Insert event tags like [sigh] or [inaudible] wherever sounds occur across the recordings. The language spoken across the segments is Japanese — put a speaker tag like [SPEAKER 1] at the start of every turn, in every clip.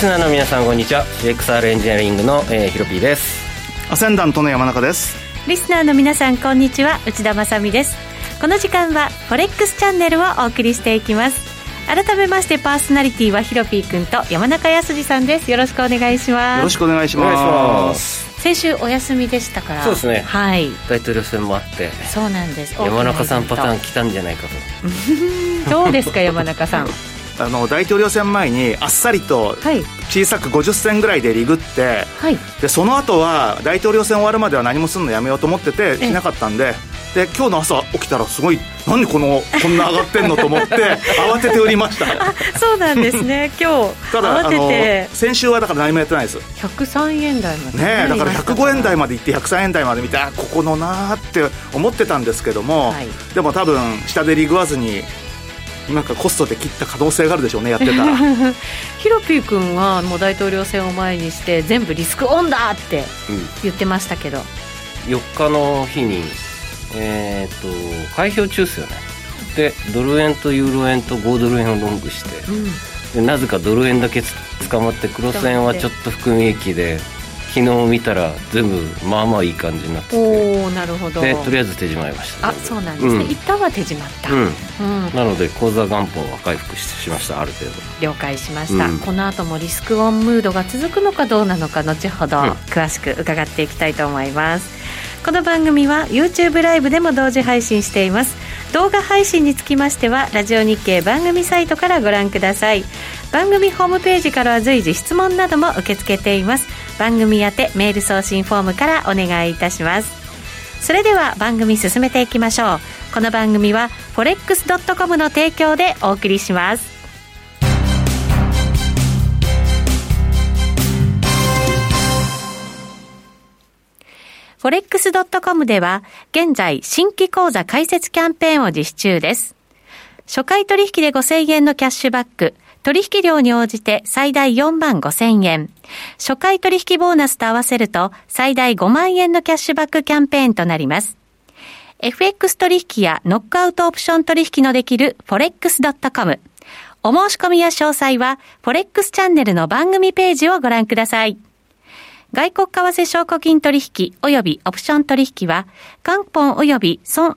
[SPEAKER 1] リスナーの皆さんこんにちは。CXR エンジニアリングの、えー、ヒロピーです。
[SPEAKER 2] アセンダントの山中です。
[SPEAKER 3] リスナーの皆さんこんにちは。内田まさです。この時間はフォレックスチャンネルをお送りしていきます。改めましてパーソナリティはヒロピー君と山中康さんです。よろしくお願いします。
[SPEAKER 2] よろしくお願いします。
[SPEAKER 3] 先週お休みでしたから。
[SPEAKER 1] そうですね。
[SPEAKER 3] はい。
[SPEAKER 1] 大統領選もあって
[SPEAKER 3] そうなんです。
[SPEAKER 1] 山中さんパターン来たんじゃないか
[SPEAKER 3] と。[laughs] どうですか山中さん
[SPEAKER 2] あの大統領選前にあっさりと小さく50銭ぐらいでリグって、はい、でその後は大統領選終わるまでは何もするのやめようと思っててしなかったんでで今日の朝起きたらすごい何このこんな上がってんのと思って [laughs] 慌てて売りました。
[SPEAKER 3] そうなんですね。[laughs] 今日ただ
[SPEAKER 2] 先週はだから何もやってないです。
[SPEAKER 3] 103円台まで。
[SPEAKER 2] ねだから105円台まで行って103円台まで見てここのなーって思ってたんですけども、はい、でも多分下でリグわずになんかコストで切った可能性があるでしょうねやってたら。[laughs]
[SPEAKER 3] ヒロピー君はもう大統領選を前にして全部リスクオンだって言ってましたけど、
[SPEAKER 1] うん、4日の日にえっ、ー、と開票中ですよね。でドル円とユーロ円と5ドル円をロングして、うん、でなぜかドル円だけ捕まってクロス円はちょっと含み益で昨日見たら全部まあまあいい感じになってて。
[SPEAKER 3] おなるほど。
[SPEAKER 1] でとりあえず手締まいました。
[SPEAKER 3] あそうなんですね、うん、一旦は手締まった、うん。
[SPEAKER 1] うん、なので口座元本は回復しましたある程度。
[SPEAKER 3] 了解しました、うん、この後もリスクオンムードが続くのかどうなのか後ほど詳しく伺っていきたいと思います、この番組は YouTube ライブでも同時配信しています。動画配信につきましてはラジオ日経番組サイトからご覧ください。番組ホームページからは随時質問なども受け付けています番組宛てメール送信フォームからお願いいたします。それでは番組進めていきましょう。この番組は forex.com の提供でお送りします。フォレックス .com では現在新規講座開設キャンペーンを実施中です。初回取引で5000円のキャッシュバック、取引量に応じて最大4万5千円。初回取引ボーナスと合わせると最大5万円のキャッシュバックキャンペーンとなります。FX 取引やノックアウトオプション取引のできる forex.com。お申し込みや詳細は forex チャンネルの番組ページをご覧ください。外国為替証拠金取引及びオプション取引は元本及び損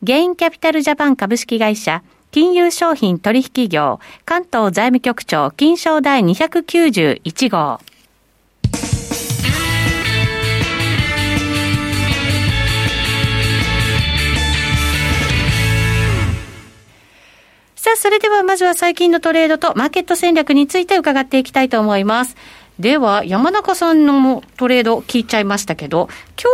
[SPEAKER 3] ゲインキャピタルジャパン株式会社、金融商品取引業、関東財務局長、金賞第291号。さあ、それではまずは最近のトレードとマーケット戦略について伺っていきたいと思います。では、山中さんのトレード聞いちゃいましたけど、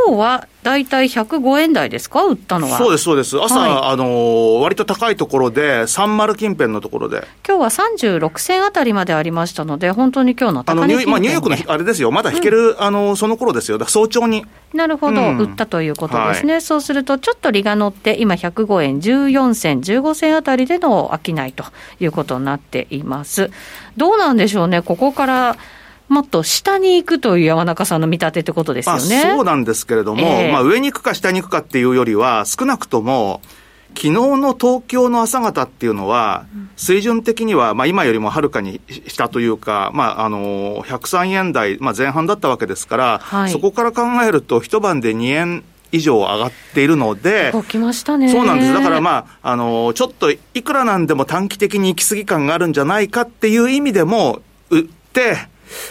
[SPEAKER 3] 今日はだいたい105円台ですか、売ったのは。
[SPEAKER 2] そうです、そうです。朝、はい、あのー、割と高いところで、30近辺のところで。
[SPEAKER 3] 今日は36銭あたりまでありましたので、本当に今日の高値
[SPEAKER 2] あのまあ、ニューヨークのあれですよ、まだ引ける、うん、あのその頃ですよ、早朝に。
[SPEAKER 3] なるほど、うん、売ったということですね、はい、そうすると、ちょっと利が乗って、今、105円14銭、15銭あたりでの商いということになっています。どうなんでしょうね、ここからもっと下に行くという山中さんの見立てってことですよね。
[SPEAKER 2] そうなんですけれども、えー、まあ上に行くか下に行くかっていうよりは、少なくとも、昨日の東京の朝方っていうのは、水準的には、まあ、今よりもはるかに下というか、まあ、あの103円台、まあ、前半だったわけですから、はい、そこから考えると、一晩で2円以上上がっているので、
[SPEAKER 3] 動きましたね。
[SPEAKER 2] そうなんです、だからまあ、あのちょっといくらなんでも短期的に行き過ぎ感があるんじゃないかっていう意味でも、売って、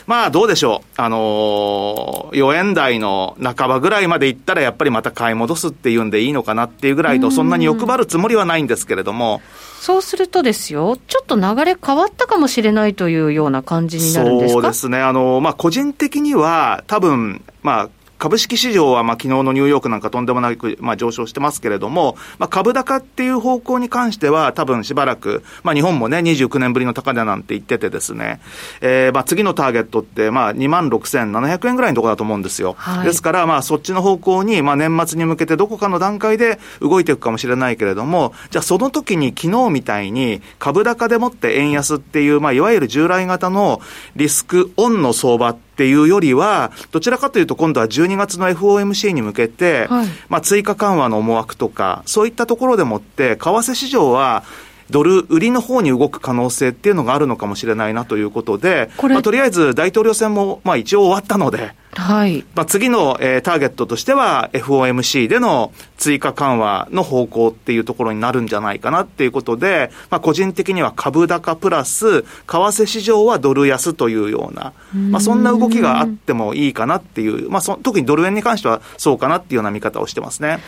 [SPEAKER 2] まあどうでしょう。あのー、4円台の半ばぐらいまで行ったらやっぱりまた買い戻すっていうんでいいのかなっていうぐらいと、そんなに欲張るつもりはないんですけれども。
[SPEAKER 3] そうするとですよ、ちょっと流れ変わったかもしれないというような感じになるんですか？
[SPEAKER 2] そうですね。あの、まあ個人的には多分、まあ株式市場は、まあ、昨日のニューヨークなんかとんでもなく、まあ、上昇してますけれども、まあ、株高っていう方向に関しては、多分しばらく、まあ、日本もね、29年ぶりの高値なんて言っててですね、えー、まあ、次のターゲットって、まあ、2万6700円ぐらいのところだと思うんですよ。はい、ですから、まあ、そっちの方向に、まあ、年末に向けてどこかの段階で動いていくかもしれないけれども、じゃあ、その時に昨日みたいに、株高でもって円安っていう、まあ、いわゆる従来型のリスクオンの相場っていうよりは、どちらかというと今度は12月の FOMC に向けて、はい、まあ追加緩和の思惑とか、そういったところでもって、為替市場は、ドル売りの方に動く可能性っていうのがあるのかもしれないなということで、まあ、とりあえず大統領選もまあ一応終わったので、
[SPEAKER 3] はい。
[SPEAKER 2] まあ、次の、えー、ターゲットとしては FOMC での追加緩和の方向っていうところになるんじゃないかなっていうことで、まあ、個人的には株高プラス、為替市場はドル安というような、まあ、そんな動きがあってもいいかなっていう、まあそ、特にドル円に関してはそうかなっていうような見方をしてますね。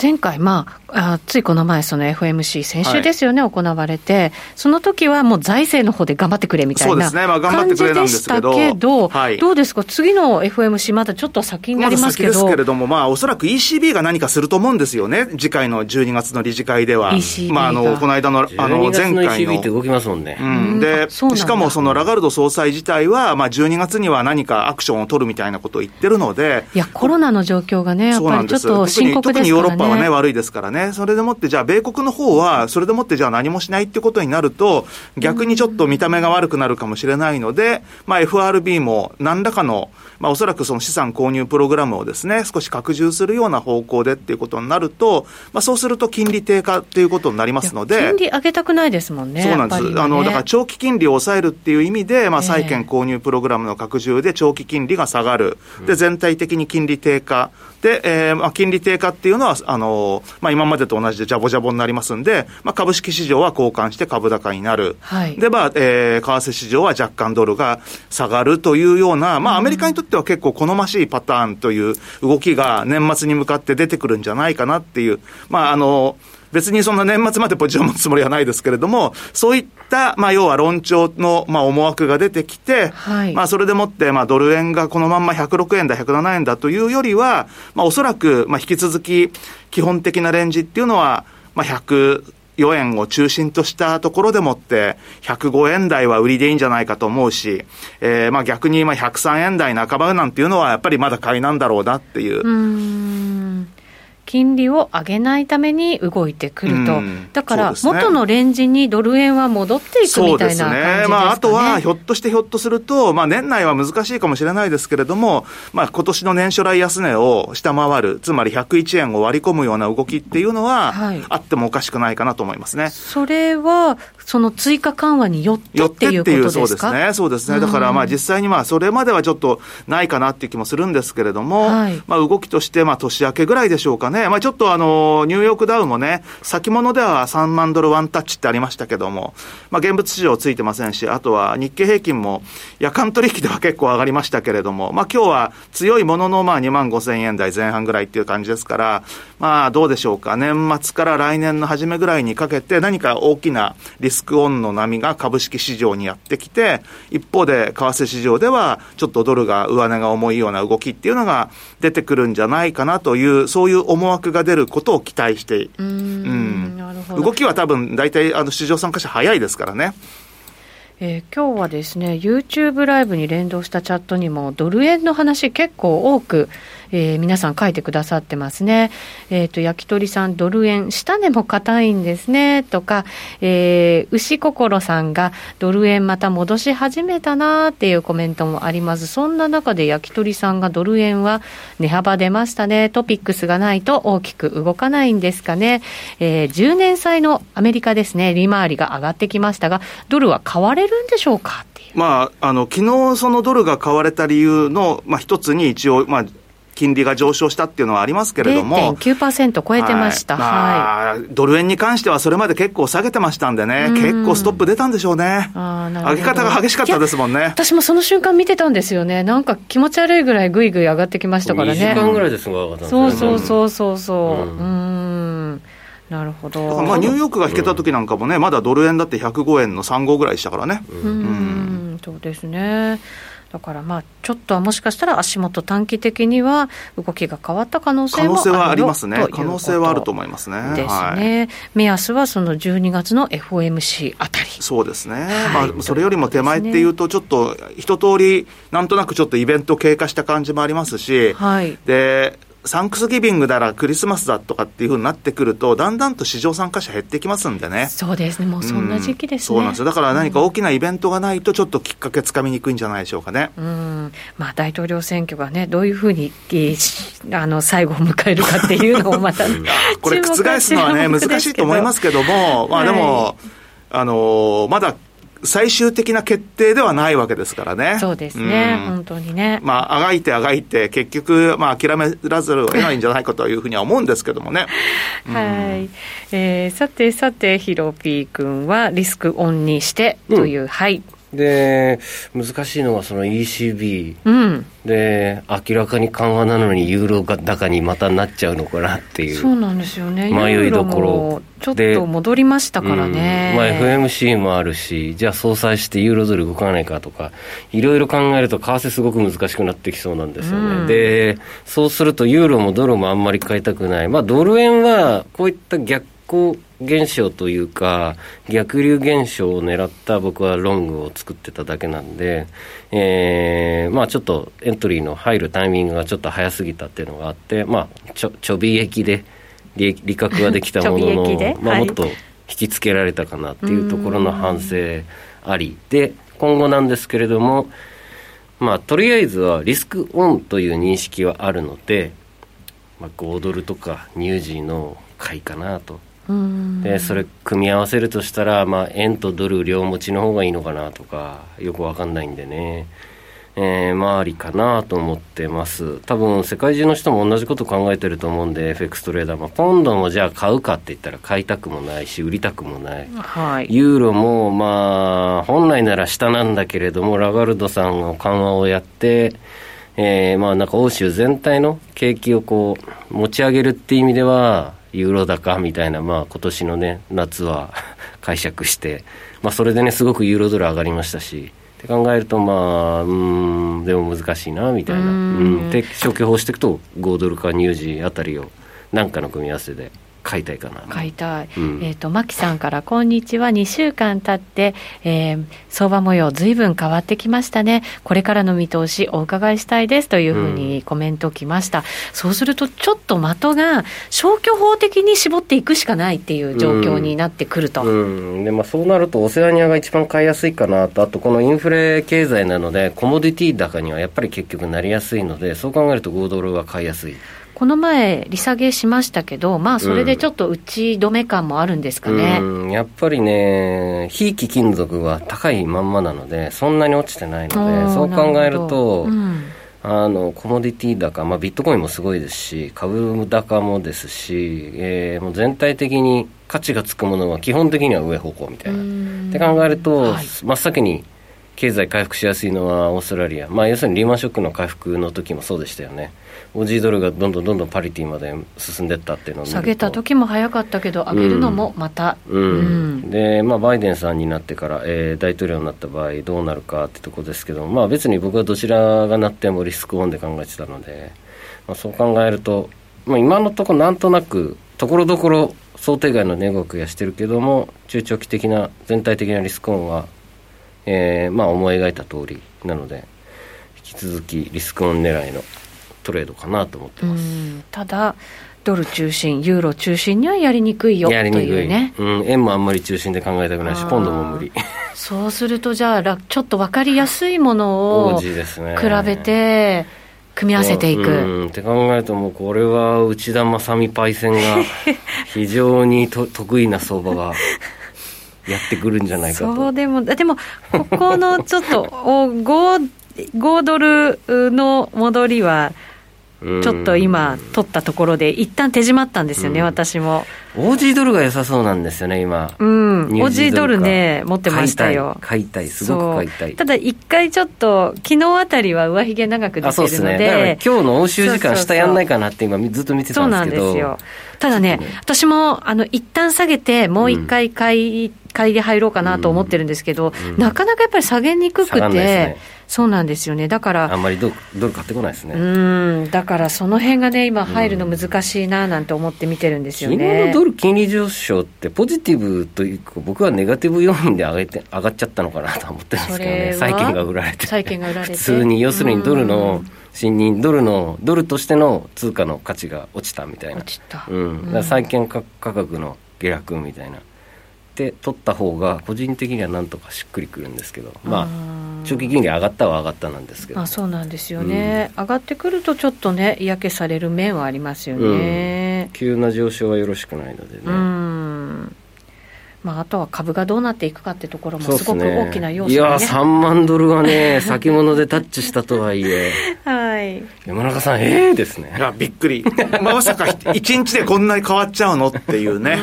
[SPEAKER 3] 前回、まあ、あついこの前、その FMC、先週ですよね、はい、行われて、その時はもう財政の方で頑張ってくれみたいな感じでしたけど、はい、どうですか、次の FMC、まだちょっと先になりますけど、ま、
[SPEAKER 2] ですけれども、まあ、おそらく ECB が何かすると思うんですよね、次回の12月の理事会では。まあ、あのこの間のあの前回の。
[SPEAKER 1] ECB って動きますもんね。
[SPEAKER 2] うん、でしかもそのラガルド総裁自体は、まあ、12月には何かアクションを取るみたいなことを言ってるので、
[SPEAKER 3] いや、コロナの状況がね、やっぱりちょっと深刻ですからね。
[SPEAKER 2] パはね、悪いですからからね、それでもって、じゃあ、米国の方は、それでもってじゃあ何もしないってことになると、逆にちょっと見た目が悪くなるかもしれないので、まあ、FRB も何らかの、まあ、おそらくその資産購入プログラムをですね、少し拡充するような方向でっていうことになると、まあ、そうすると金利低下っていうことになりますので。
[SPEAKER 3] 金利上げたくないですもんね。
[SPEAKER 2] そうなんです。ね、あの、だから長期金利を抑えるっていう意味で、まあ、債券購入プログラムの拡充で長期金利が下がる。で、全体的に金利低下。で、えーまあ、金利低下っていうのは、あのまあ、今までと同じでジャボジャボになりますんで、まあ、株式市場は交換して株高になる。はい、で、まあ、えー、為替市場は若干ドルが下がるというような、まあ、アメリカにとっては結構好ましいパターンという動きが年末に向かって出てくるんじゃないかなっていう、まあ、あの、別にそんな年末までポジション持つつもりはないですけれども、そういった、まあ、要は論調の、まあ、思惑が出てきて、はい、まあ、それでもって、まあ、ドル円がこのまんま106円だ、107円だというよりは、まあ、おそらく、まあ、引き続き、基本的なレンジっていうのは、まあ、100、4円を中心としたところでもって、105円台は売りでいいんじゃないかと思うし、えー、まあ逆にまあ103円台半ばなんていうのはやっぱりまだ買いなんだろうなっていう。
[SPEAKER 3] う金利を上げないために動いてくると、だから、元のレンジにドル円は戻っていくみたいな感じですかね。ねま
[SPEAKER 2] あ、あとは、ひょっとしてひょっとすると、まあ、年内は難しいかもしれないですけれども、まあ、今年の年初来安値を下回る、つまり101円を割り込むような動きっていうのは、はい、あってもおかしくないかなと思いますね。
[SPEAKER 3] それは、その追加緩和によってっていうことですか？そうです
[SPEAKER 2] ね。そうですね。だから、まあ、実際にまあ、それまではちょっとないかなっていう気もするんですけれども、はい、まあ、動きとして、まあ、年明けぐらいでしょうかね。ねまあ、ちょっとあの、ニューヨークダウもね、先物では3万ドルワンタッチってありましたけども、まあ、現物市場ついてませんし、あとは日経平均も夜間取引では結構上がりましたけれども、まあ、今日は強いもののまあ2万5千円台前半ぐらいっていう感じですから、まあ、どうでしょうか。年末から来年の初めぐらいにかけて何か大きなリスクオンの波が株式市場にやってきて、一方で為替市場ではちょっとドルが上値が重いような動きっていうのが出てくるんじゃないかなという、そういう思い惑が出ることことを期待して、うん、動きは多分大体あの市場参加者早いですからね。
[SPEAKER 3] えー、今日はですね YouTube ライブに連動したチャットにもドル円の話結構多くえー、皆さん書いてくださってますね。えっ、ー、と、焼き鳥さん、ドル円、下値も硬いんですね、とか、えー、牛心さんが、ドル円また戻し始めたなっていうコメントもあります。そんな中で焼き鳥さんが、ドル円は値幅出ましたね、トピックスがないと大きく動かないんですかね。えー、10年債のアメリカですね、利回りが上がってきましたが、ドルは買われるんでしょうか
[SPEAKER 2] まあ、あの昨日そのドルが買われた理由の、まあ、一つに一応、まあ、金利が上昇したっていうのはありますけれども。
[SPEAKER 3] 0.9%超えてました。はい。ま
[SPEAKER 2] あ、ドル円に関してはそれまで結構下げてましたんでね、結構ストップ出たんでしょうね。あなるほど上げ方が激しかったですもんね。
[SPEAKER 3] 私もその瞬間見てたんですよね。なんか気持ち悪いぐらいぐいぐい上がってきましたからね。2
[SPEAKER 1] 時間ぐらいですが上がったんですね。
[SPEAKER 3] そうそうそうそう。うん。うんなるほど。
[SPEAKER 2] まあニューヨークが引けた時なんかもね、まだドル円だって105円の3号ぐらいでしたからね。
[SPEAKER 3] うん、うん。そうですね。だからまあちょっとはもしかしたら足元短期的には動きが変わった可能性もある
[SPEAKER 2] 可能性はありますね。可能性はあると思いますね。
[SPEAKER 3] ですね、はい、目安はその12月の FOMC あたり。
[SPEAKER 2] そうですね、はい、まあ、それよりも手前っていうとちょっと一通りなんとなくちょっとイベント経過した感じもありますし、はい、でサンクスギビングならクリスマスだとかっていうふうになってくると、だんだんと市場参加者減ってきますんでね。
[SPEAKER 3] そうですね、もうそんな時期ですね。
[SPEAKER 2] そうなんですよ。だから何か大きなイベントがないと、ちょっときっかけつかみにくいんじゃないでしょうかね。
[SPEAKER 3] うん。まあ、大統領選挙がね、どういうふうに、あの、最後を迎えるかっていうのをまた、[laughs]
[SPEAKER 2] これ覆すのはね、難しいと思いますけども、まあでも、はい、あの、まだ最終的な決定ではないわけですからね。
[SPEAKER 3] そうですね、うん、本当にね。
[SPEAKER 2] まあ、あがいてあがいて、結局、まあ、諦めらざるを得ないんじゃないかというふうには思うんですけどもね。
[SPEAKER 3] はい。えー、さてさて、ヒロピー君はリスクオンにしてという、うん、はい。
[SPEAKER 1] で難しいのはその ECB、うん、で明らかに緩和なのにユーロが高にまたなっちゃうのかなっていう。
[SPEAKER 3] そうなんですよね。迷いどころ。ちょっと戻りましたからね、
[SPEAKER 1] うん、まあ、FMC もあるしじゃあ総裁してユーロドル動かないかとかいろいろ考えると為替すごく難しくなってきそうなんですよね、うん、でそうするとユーロもドルもあんまり買いたくない。まあドル円はこういった逆行現象というか、逆流現象を狙った僕はロングを作ってただけなんで、えー、まあちょっとエントリーの入るタイミングがちょっと早すぎたっていうのがあって、まあちょ、ちょび益で利利確はできたものの、[laughs] まあもっと引きつけられたかなっていうところの反省あり。で、今後なんですけれども、まあとりあえずはリスクオンという認識はあるので、まあ、5ドルとかニュージーの買いかなと。でそれ組み合わせるとしたら、まあ、円とドル両持ちの方がいいのかなとかよくわかんないんでね、えー、まありかなと思ってます。多分世界中の人も同じこと考えてると思うんで FX トレーダー、まあ、ポンドもじゃあ買うかって言ったら買いたくもないし売りたくもない、はい、ユーロもまあ本来なら下なんだけれどもラガルドさんの緩和をやってえー、まあなんか欧州全体の景気をこう持ち上げるっていう意味ではユーロ高みたいな、まあ、今年のね、夏は [laughs] 解釈して、まあ、それでね、すごくユーロドル上がりましたし、って考えると、まあ、うん、でも難しいな、みたいな。うん、で、消去法していくと、5ドルかニュージーあたりを、なんかの組み合わせで買いたいかな。
[SPEAKER 3] 買いたい、うん、えっ、ー、と牧さんからこんにちは。2週間経って、えー、相場模様ずいぶん変わってきましたね。これからの見通しお伺いしたいです。というふうにコメントきました、うん、そうするとちょっと的が消去法的に絞っていくしかないっていう状況になってくると、
[SPEAKER 1] うん、でまあ、そうなるとオセアニアが一番買いやすいかなと。あとこのインフレ経済なのでコモディティ高にはやっぱり結局なりやすいのでそう考えると5ドルは買いやすい
[SPEAKER 3] この前、利下げしましたけど、まあ、それでちょっと打ち止め感もあるんですかね、
[SPEAKER 1] うん、やっぱりね、非貴金属は高いまんまなので、そんなに落ちてないので、そう考えると、うん、あのコモディティ高、まあ、ビットコインもすごいですし、株高もですし、えー、もう全体的に価値がつくものは基本的には上方向みたいな。って考えると、はい、真っ先に経済回復しやすいのはオーストラリア、まあ、要するにリーマンショックの回復の時もそうでしたよね。オージードルがどんどんどんどんパリティまで進んでいったっていうのを
[SPEAKER 3] 下げた時も早かったけど、上げるのもまた、
[SPEAKER 1] うん、うん、で、まあ、バイデンさんになってから、えー、大統領になった場合、どうなるかってとこですけど、まあ、別に僕はどちらがなってもリスクオンで考えてたので、まあ、そう考えると、まあ、今のところ、なんとなく、ところどころ想定外の値動きがしてるけども、中長期的な、全体的なリスクオンは、えー、まあ、思い描いた通りなので、引き続きリスクオン狙いのトレードかなと思ってます。
[SPEAKER 3] ただドル中心、ユーロ中心にはやりにくいよというね、
[SPEAKER 1] うん、円もあんまり中心で考えたくないし、ポンドも無理。
[SPEAKER 3] そうすると、じゃあ、ちょっと分かりやすいものを比べて、組み合わせていく。
[SPEAKER 1] うん、って考えると、もうこれは内田正美パイセンが [laughs] 非常にと得意な相場が。やってくるんじゃないかと。
[SPEAKER 3] そうでもでもここのちょっと 5, 5ドルの戻りはちょっと今、取ったところで、一旦手締まったんですよね、うん、私も。
[SPEAKER 1] オージードルが良さそうなんですよね、今。
[SPEAKER 3] うん、オージードルね、持ってましたよ。
[SPEAKER 1] 買いたい、すごく買いたい。
[SPEAKER 3] ただ、一回ちょっと、昨日あたりは上髭長く出てるので、そうですね、
[SPEAKER 1] 今日の欧州時間、下やんないかなって今、ずっと見てたんですけど。そうなんですよ。
[SPEAKER 3] ただね、私も、あの、一旦下げて、もう一回買い、買いで入ろうかなと思ってるんですけど、なかなかやっぱり下げにくくて、ね、そうなんですよね、だから、
[SPEAKER 1] あんまりドルドル買ってこないですね。
[SPEAKER 3] うんだからその辺がね、今、入るの難しいななんて思って見てるんですよね。
[SPEAKER 1] 昨日のドル金利上昇って、ポジティブというか、僕はネガティブ要因で上げて上がっちゃったのかなと思ってるんですけどね、債券が売られて、
[SPEAKER 3] 債券が売られて
[SPEAKER 1] 普通に、要するにドルの、信任、ドルの、ドルとしての通貨の価値が落ちたみたいな。
[SPEAKER 3] 落ちた。
[SPEAKER 1] うん。債券価格の下落みたいな。で取った方が個人的にはなんとかしっくりくるんですけどまあ長期金利上がったは上がったなんですけど。
[SPEAKER 3] あそうなんですよね、うん、上がってくるとちょっとね嫌気される面はありますよね、
[SPEAKER 1] うん、急な上昇はよろしくないのでね。
[SPEAKER 3] うん。まあ、あとは株がどうなっていくかってところもすごく大きな要素、ね、
[SPEAKER 1] いや3万ドルはね [laughs] 先物でタッチしたとはいえ。
[SPEAKER 3] はい。
[SPEAKER 1] 山中さんええー、ですね。
[SPEAKER 2] いやびっくり。まさか1日でこんなに変わっちゃうのっていうね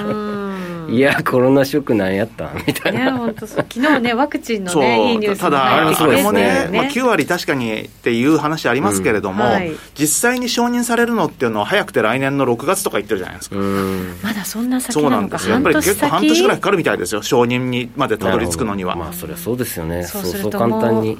[SPEAKER 1] いや、コロナショックなんやった？[laughs] みたいな。
[SPEAKER 3] 本当昨日ね、ワクチンのね、いいニュース
[SPEAKER 2] ただ、あれもね、まあ、9割確かにっていう話ありますけれども、うん。はい、実際に承認されるのっていうのは、早くて来年の6月とか言ってるじゃないですか。
[SPEAKER 3] まだそんな先
[SPEAKER 2] そうなんですよ。やっぱり結構半年ぐらいかかるみたいですよ、承認にまでたどり着くのには。
[SPEAKER 1] まあ、そりゃそうですよね。そうそう簡単に。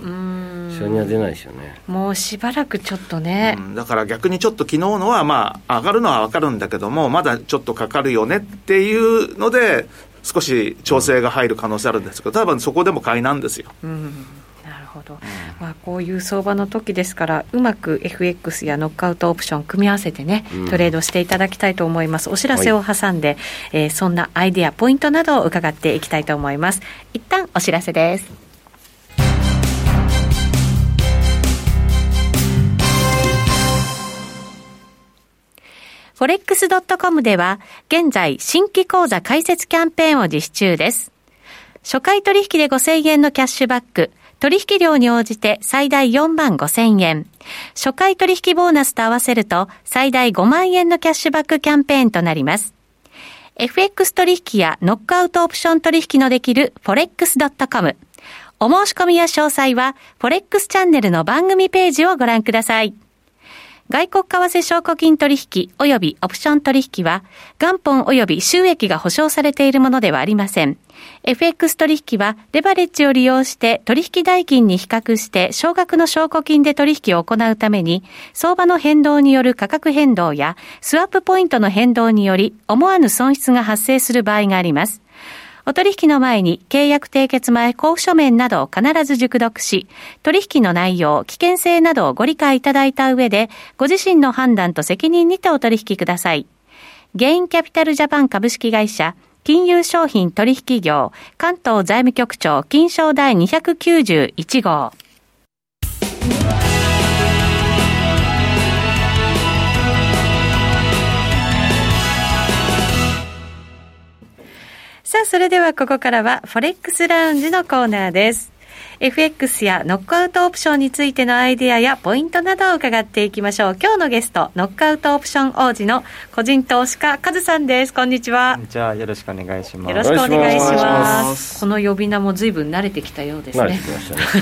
[SPEAKER 1] 承認は出ないですよね。
[SPEAKER 3] もうしばらくちょっとね。
[SPEAKER 2] うん、だから逆にちょっと昨日のは、まあ、上がるのは分かるんだけども、まだちょっとかかるよねっていうので、少し調整が入る可能性あるんですけど、多分そこでも買いなんですよ。
[SPEAKER 3] うん。なるほど、まあ、こういう相場の時ですからうまく FX やノックアウトオプション組み合わせてね、トレードしていただきたいと思います。お知らせを挟んで、はい、えー、そんなアイデアポイントなどを伺っていきたいと思います。一旦お知らせですフォレックス .com では、現在、新規講座開設キャンペーンを実施中です。初回取引で5000円のキャッシュバック、取引量に応じて最大4万5000円。初回取引ボーナスと合わせると最大5万円のキャッシュバックキャンペーンとなります。FX 取引やノックアウトオプション取引のできる forex.com。お申し込みや詳細は forex チャンネルの番組ページをご覧ください。外国為替証拠金取引及びオプション取引は、元本及び収益が保証されているものではありません。FX 取引は、レバレッジを利用して取引代金に比較して少額の証拠金で取引を行うために、相場の変動による価格変動や、スワップポイントの変動により、思わぬ損失が発生する場合があります。お取引の前に契約締結前交付書面などを必ず熟読し、取引の内容、危険性などをご理解いただいた上で、ご自身の判断と責任にてお取引ください。ゲインキャピタルジャパン株式会社、金融商品取引業、関東財務局長、金賞第291号。それではここからは、フォレックスラウンジのコーナーです。FX やノックアウトオプションについてのアイデアやポイントなどを伺っていきましょう。今日のゲスト、ノックアウトオプション王子の個人投資家、カズさんです。こんにちは。
[SPEAKER 4] じゃあ、よろしくお願いします。
[SPEAKER 3] よろしくお願いします。この呼び名も随分慣れてきたようですね。
[SPEAKER 1] 慣れてき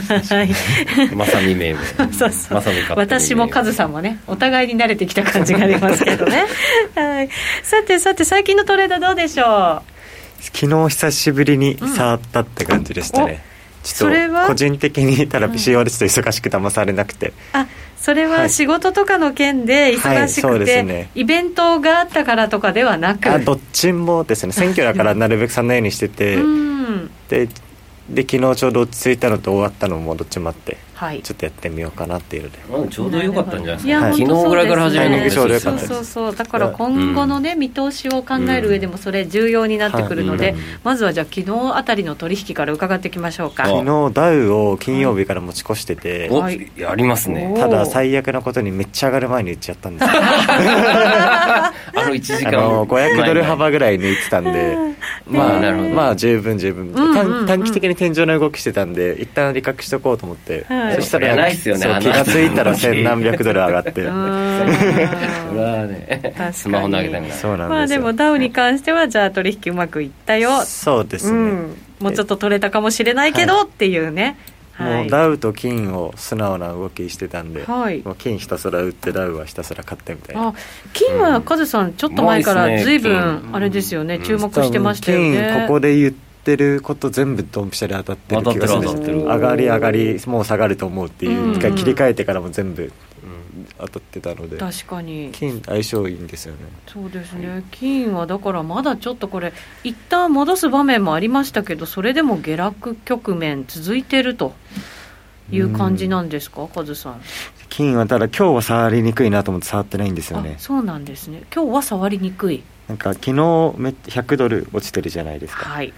[SPEAKER 1] ましたね。はい。まさに命名。
[SPEAKER 3] そうそう。まさに私もカズさんもね、お互いに慣れてきた感じがありますけどね。はい。さてさて、最近のトレードどうでしょう？
[SPEAKER 4] 昨日久しぶりに触ったって感じでしたね、うん、ちょっと個人的にただ PCO でちょっと忙しく騙されなくて、
[SPEAKER 3] あそれは仕事とかの件で忙しくて、はいね、イベントがあったからとかではなく。
[SPEAKER 4] あどっちもですね。選挙だからなるべくそんなようにしてて、でで昨日ちょうど落ち着いたのと終わったのもどっちもあってはい、ちょっとやってみようかなっていうので、
[SPEAKER 1] まあ、ちょうどよかったんじゃないですか、はい、昨日ぐらいから始めるのが
[SPEAKER 4] ちょうどよ。か
[SPEAKER 3] ったそうそう。だから今後のね、見通しを考える上でもそれ重要になってくるので、まずはじゃあ昨日あたりの取引から伺っていきましょうか。
[SPEAKER 4] 昨日ダウを金曜日から持ち越してて、
[SPEAKER 1] はい、やりますね。
[SPEAKER 4] ただ最悪なことにめっちゃ上がる前に売っちゃったんですよ。[laughs]
[SPEAKER 1] あの1時間あの
[SPEAKER 4] 500ドル幅ぐらい抜いてたんで。[laughs] まあ、まあ十分十分、短期的に天井の動きしてたんで一旦利確しとこうと思って、
[SPEAKER 1] そしたらないっすよね
[SPEAKER 4] 気が付いたら [laughs] 千何百ドル上がって。それ
[SPEAKER 1] はねスマホ投げたみたいな
[SPEAKER 4] そうなんです
[SPEAKER 3] まあでもダウに関してはじゃあ取引うまくいったよ。
[SPEAKER 4] そうですね、うん、
[SPEAKER 3] もうちょっと取れたかもしれないけどっていうね、
[SPEAKER 4] もうダウと金を素直な動きしてたんで、はい、もう金ひたすら売ってダウはひたすら買ってみたいな。
[SPEAKER 3] 金はカズさんちょっと前から随分あれですよね、注目してましたよね。
[SPEAKER 4] 金ここで言ってってること全部ドンピシャで当たってる気がする。んです上がり上がりもう下がると思うっていう、うん。うん、切り替えてからも全部当たってたので。
[SPEAKER 3] 確かに。
[SPEAKER 4] 金相性いいんですよね。
[SPEAKER 3] そうですね。金はだからまだちょっとこれ一旦戻す場面もありましたけどそれでも下落局面続いてるという感じなんですか、カズさん。
[SPEAKER 4] 金はただ今日は触りにくいなと思って触ってないんですよね。
[SPEAKER 3] そうなんですね。今日は触りにくい。
[SPEAKER 4] なんか昨日め100ドル落ちてるじゃないですか。
[SPEAKER 3] はい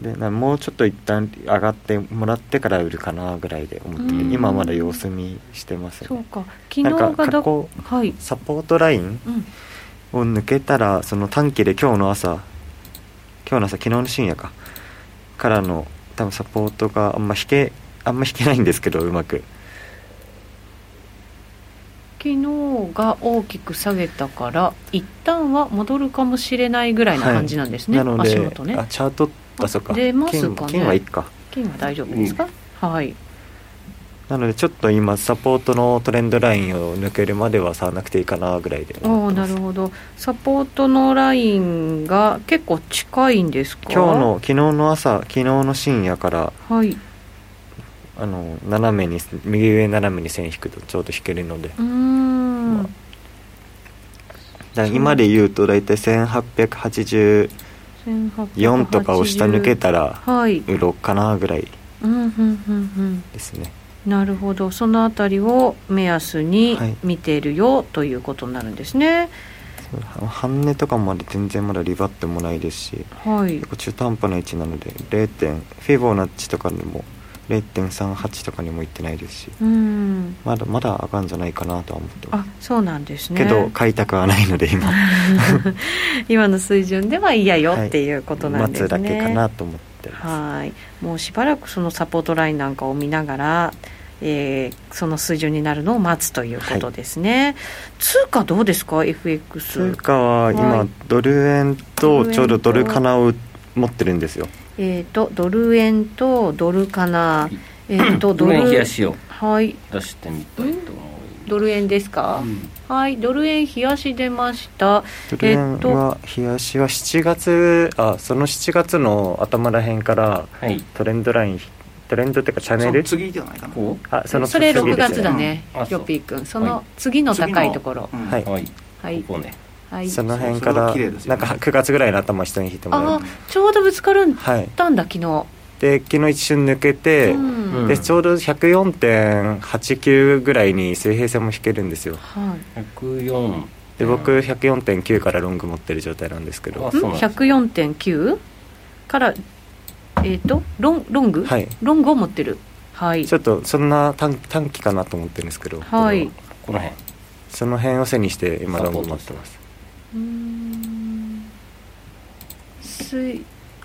[SPEAKER 4] でもうちょっと一旦上がってもらってから売るかなぐらいで思って今はまだ様子見してます、ね、
[SPEAKER 3] そうか。昨日が
[SPEAKER 4] 過去、はい、サポートラインを抜けたらその短期で今日の朝今日の朝昨日の深夜か。からの多分サポートがあんま引けあんま引けないんですけどうまく。
[SPEAKER 3] 昨日が大きく下げたから一旦は戻るかもしれないぐらいな感じなんですね、
[SPEAKER 4] はい、なのでね。あチャートあそっか。
[SPEAKER 3] 出ますかね。
[SPEAKER 4] 金はいっか。
[SPEAKER 3] 金は大丈夫ですか、うん、はい。
[SPEAKER 4] なのでちょっと今サポートのトレンドラインを抜けるまでは触らなくていいかなぐらいで
[SPEAKER 3] ああなるほど。サポートのラインが結構近いんですか？
[SPEAKER 4] 今日の昨日の朝昨日の深夜から
[SPEAKER 3] はい。
[SPEAKER 4] あの斜めに右上斜めに線引くとちょうど引けるので。
[SPEAKER 3] うん、ま
[SPEAKER 4] あ、今で言うと大体1880 4とかを下抜けたら売ろうかなぐらいですね、
[SPEAKER 3] なるほど。そのあたりを目安に見ているよ、はい、ということになるんですね。
[SPEAKER 4] 半値とかまで全然まだリバってもないですし、
[SPEAKER 3] はい、
[SPEAKER 4] 中途半端な位置なので0点フィボナッチとかでも0.38とかにもいってないですし、
[SPEAKER 3] うん、
[SPEAKER 4] まだまだあかんじゃないかなとは思ってま
[SPEAKER 3] す。あそうなんですね。
[SPEAKER 4] けど買いたくはないので今。[laughs]
[SPEAKER 3] 今の水準では嫌よっていうことなんですね、
[SPEAKER 4] はい、待つだけかなと思ってます。
[SPEAKER 3] はい。もうしばらくそのサポートラインなんかを見ながらえー、その水準になるのを待つということですね、はい、通貨どうですか？FX
[SPEAKER 4] 通貨は今、はい、ドル円とちょうどドルカナを持ってるんですよ
[SPEAKER 3] えーと、ドル円とドルかな、えーと、[clears throat]
[SPEAKER 1] ドル円冷やしを
[SPEAKER 3] はい。
[SPEAKER 1] 出してみたいと思い
[SPEAKER 3] ドル円ですか、うん、はい。ドル円冷やし出ました。
[SPEAKER 4] ドル円は、冷やしは7月あその7月の頭らへんからトレンドライン、はい、トレンドっていうかチャンネル？
[SPEAKER 2] 次じゃないかな。
[SPEAKER 3] あそのそれ6月だね、うん、ヨッピー君その次の高いところ、
[SPEAKER 4] はい、はい、
[SPEAKER 1] はい、ここね
[SPEAKER 3] はい、
[SPEAKER 4] その辺から、ね、なんか9月ぐらいの頭人に引いてもら
[SPEAKER 3] うあちょうどぶつかるんだんだ、昨日。
[SPEAKER 4] で昨日一瞬抜けて、うん、でちょうど104.89ぐらいに水平線も引けるんですよ、
[SPEAKER 3] はい、
[SPEAKER 1] 104
[SPEAKER 4] で僕104.9からロング持ってる状態なんですけど。
[SPEAKER 3] 104.9からえっ、ー、とロンロング、
[SPEAKER 4] はい、
[SPEAKER 3] ロングを持ってる。はい。
[SPEAKER 4] ちょっとそんな短短期かなと思ってるんですけど。
[SPEAKER 3] はい。
[SPEAKER 1] この辺。
[SPEAKER 4] その辺を背にして今ロング持ってます
[SPEAKER 3] 水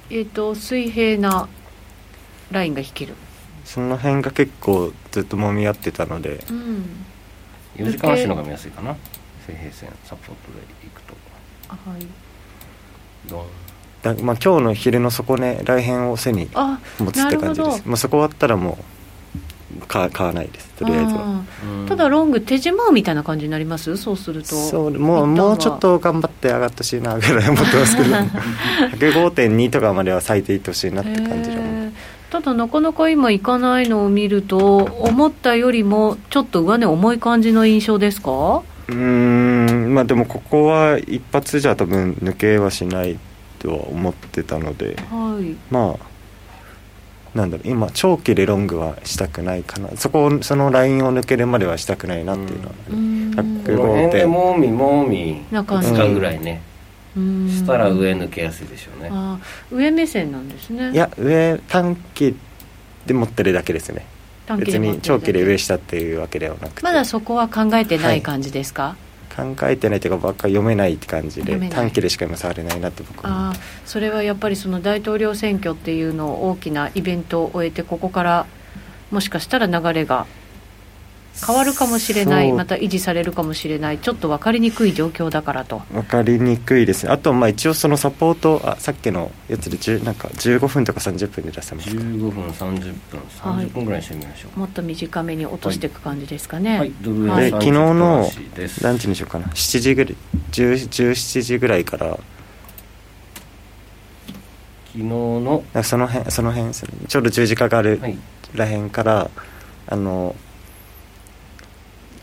[SPEAKER 3] えっ、ー、と水平なラインが引ける。
[SPEAKER 4] その辺が結構ずっともみ合ってたので、
[SPEAKER 3] うん、
[SPEAKER 1] 4時間足のが見やすいかな。水平線サポートでいくと。
[SPEAKER 3] はい。
[SPEAKER 1] ドン。
[SPEAKER 4] だまあ、今日の昼の底根来辺を背に持つって感じです。まあ、そこ終わったらもう買買わないです。とりあえずは。
[SPEAKER 3] ただロング手締まうみたいな感じになります？そうすると。
[SPEAKER 4] そうもうもうちょっと頑張って上がってほしいなぐらい思ってますけど。[laughs] 105.2とかまでは最低いってほしいなって感じで
[SPEAKER 3] ただなかなか今いかないのを見ると思ったよりもちょっと上値重い感じの印象ですか？
[SPEAKER 4] うん。まあでもここは一発じゃ多分抜けはしないとは思ってたので、
[SPEAKER 3] はい、
[SPEAKER 4] まあなんだろう今長期でロングはしたくないかな。そこをそのラインを抜けるまではしたくないなっていうのは、
[SPEAKER 1] うん、105点もみもみ使うぐらいね。したら上抜けやすいでしょうね。
[SPEAKER 3] あ上目線なんですね。
[SPEAKER 4] いや上短期で持ってるだけですね。別に長期で上下っていうわけではなくて。
[SPEAKER 3] まだそこは考えてない感じですか、はい
[SPEAKER 4] 考えてないというかばっか読めないって感じで短期でしか今触れないなって僕
[SPEAKER 3] はあそれはやっぱりその大統領選挙っていうのを大きなイベントを終えてここからもしかしたら流れが変わるかもしれないまた維持されるかもしれないちょっと分かりにくい状況だからと。
[SPEAKER 4] 分かりにくいですね。あとまあ一応そのサポートあさっきのやつでなんか15分とか30分で出せますか
[SPEAKER 1] ？15分30分30分ぐらいにしてみましょう、
[SPEAKER 3] はい、もっと短めに落としていく感じですかね、はい、
[SPEAKER 4] はい、昨日のランチにしようかな？7時ぐらい17時ぐらいから。
[SPEAKER 1] 昨日の？
[SPEAKER 4] その辺その辺ちょうど十字架があるらへんから、はい、あの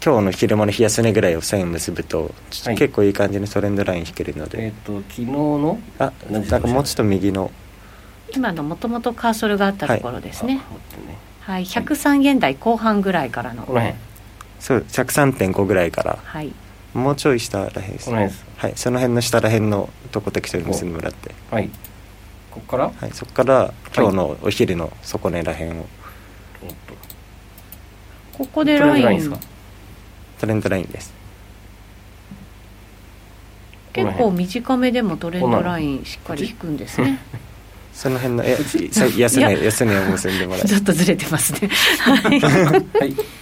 [SPEAKER 4] 今日の昼間の日安値ぐらいを線結ぶと、はい、結構いい感じにトレンドライン引けるので。
[SPEAKER 1] えっ、ー、と昨日の
[SPEAKER 4] あなんかもうちょっと右の。
[SPEAKER 3] 今のもともとカーソルがあったところですね。はい、はい、103円台後半ぐらいからの。
[SPEAKER 1] この辺。
[SPEAKER 4] そう103.5ぐらいから。
[SPEAKER 3] はい。
[SPEAKER 4] もうちょい下らへんです、
[SPEAKER 1] ね、
[SPEAKER 4] はいその辺の下らへんのとこ適当に結んでもらって。
[SPEAKER 1] はい。ここから？
[SPEAKER 4] はいそこから今日のお昼の底値らへんを、
[SPEAKER 3] ここでライン
[SPEAKER 4] トレンドラインです。
[SPEAKER 3] 結構短めでもトレンドラインしっかり引くんですね。[laughs]
[SPEAKER 4] その辺のえ安値安値を結んでもら [laughs]
[SPEAKER 3] ちょっとずれてますね。
[SPEAKER 1] はい。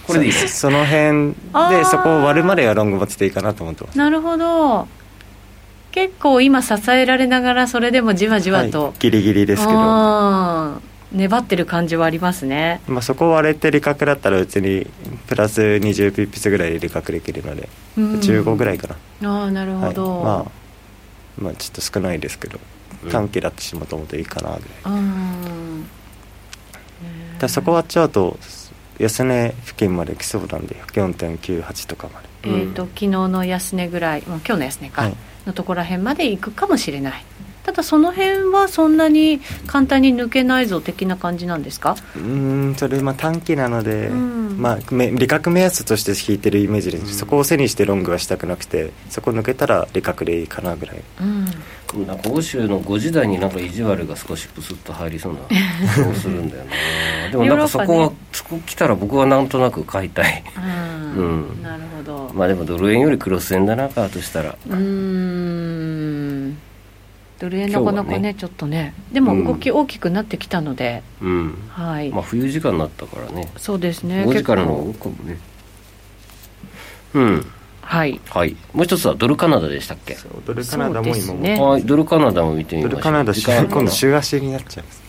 [SPEAKER 1] これでいい
[SPEAKER 4] です。その辺でそこを割るまではロング持ってていいかなと思ってます。
[SPEAKER 3] なるほど。結構今支えられながらそれでもじわじわと、はい、
[SPEAKER 4] ギリギリですけど
[SPEAKER 3] 粘ってる感じはありますね、
[SPEAKER 4] まあ、そこ割れて利確だったらうちにプラス20ピップスぐらいで利確できるので、うん、15ぐらいかな。
[SPEAKER 3] ああなるほど、
[SPEAKER 4] はい、まあまあちょっと少ないですけど短期だってしもともといいかなぐらい、うん、だそこ割っちゃうと安値付近まで来そうなんで104.98とかまで。
[SPEAKER 3] えーと、昨日の安値ぐらい、もう今日の安値か、はい、のところらへんまで行くかもしれないただその辺はそんなに簡単に抜けないぞ的な感じなんですか？
[SPEAKER 4] うんそれまあ短期なので、まあ、利確目安として引いてるイメージで、そこを背にしてロングはしたくなくてそこ抜けたら利確でいいかなぐらい、
[SPEAKER 1] うん、なんか欧州の5時台になんか意地悪が少しプスッと入りそうな [laughs] 気するんだよね。でもなんかそこは、ね、そこ来たら僕はなんとなく買いたい、
[SPEAKER 3] うん、うん、なるほど。
[SPEAKER 1] まあでもドル円よりクロス円だなかとしたら。
[SPEAKER 3] うんドル円なかなかね、ね、ちょっとね。でも動き大きくなってきたので、
[SPEAKER 1] うん、はい。まあ、冬時間になったからね。
[SPEAKER 3] そうですね。
[SPEAKER 1] 5時からの動くかもね。うん。
[SPEAKER 3] はい、
[SPEAKER 1] はい、もう一つはドルカナダでしたっけ？
[SPEAKER 4] ドルカナダも今も、ね、
[SPEAKER 1] はい。ドルカナダも見てみましょう。ドルカナダ
[SPEAKER 4] 今度週足になっちゃいます。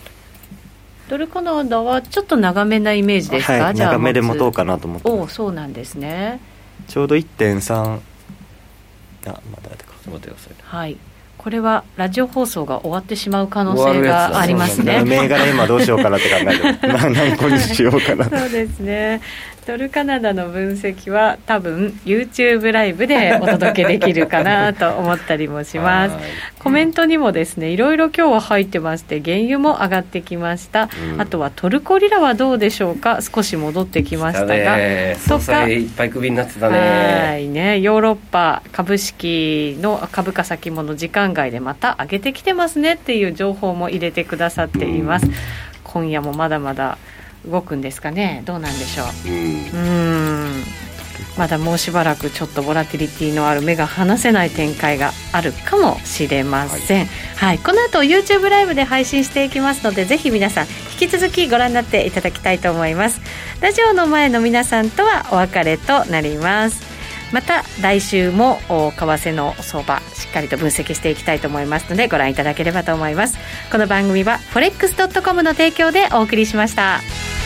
[SPEAKER 3] ドルカナダはちょっと長めなイメージですか、
[SPEAKER 4] はい、長めで持とうかなと思って
[SPEAKER 3] おそうなんですね。
[SPEAKER 4] ちょうど1.3あまだ
[SPEAKER 1] 待ってください。
[SPEAKER 3] はいこれはラジオ放送が終わってしまう可能性がありますね。
[SPEAKER 4] 銘柄今どうしようかなって考えて何個にしようかな
[SPEAKER 3] そうですねドルカナダの分析は多分 YouTube ライブでお届けできるかなと思ったりもします。コメントにもですねいろいろ今日は入ってまして原油も上がってきました、うん、あとはトルコリラはどうでしょうか？少し戻ってきましたが。
[SPEAKER 1] とか。いっぱい首になってたね。
[SPEAKER 3] はいね。ヨーロッパ株式の株価先物時間外でまた上げてきてますねっていう情報も入れてくださっています、うん、今夜もまだまだ動くんですかね？どうなんでしょう？うん。まだもうしばらくちょっとボラティリティのある目が離せない展開があるかもしれません、はい、はい、この後 YouTube ライブで配信していきますのでぜひ皆さん引き続きご覧になっていただきたいと思います。ラジオの前の皆さんとはお別れとなりますまた来週も為替の相場しっかりと分析していきたいと思いますのでご覧いただければと思いますこの番組は forex.com の提供でお送りしました。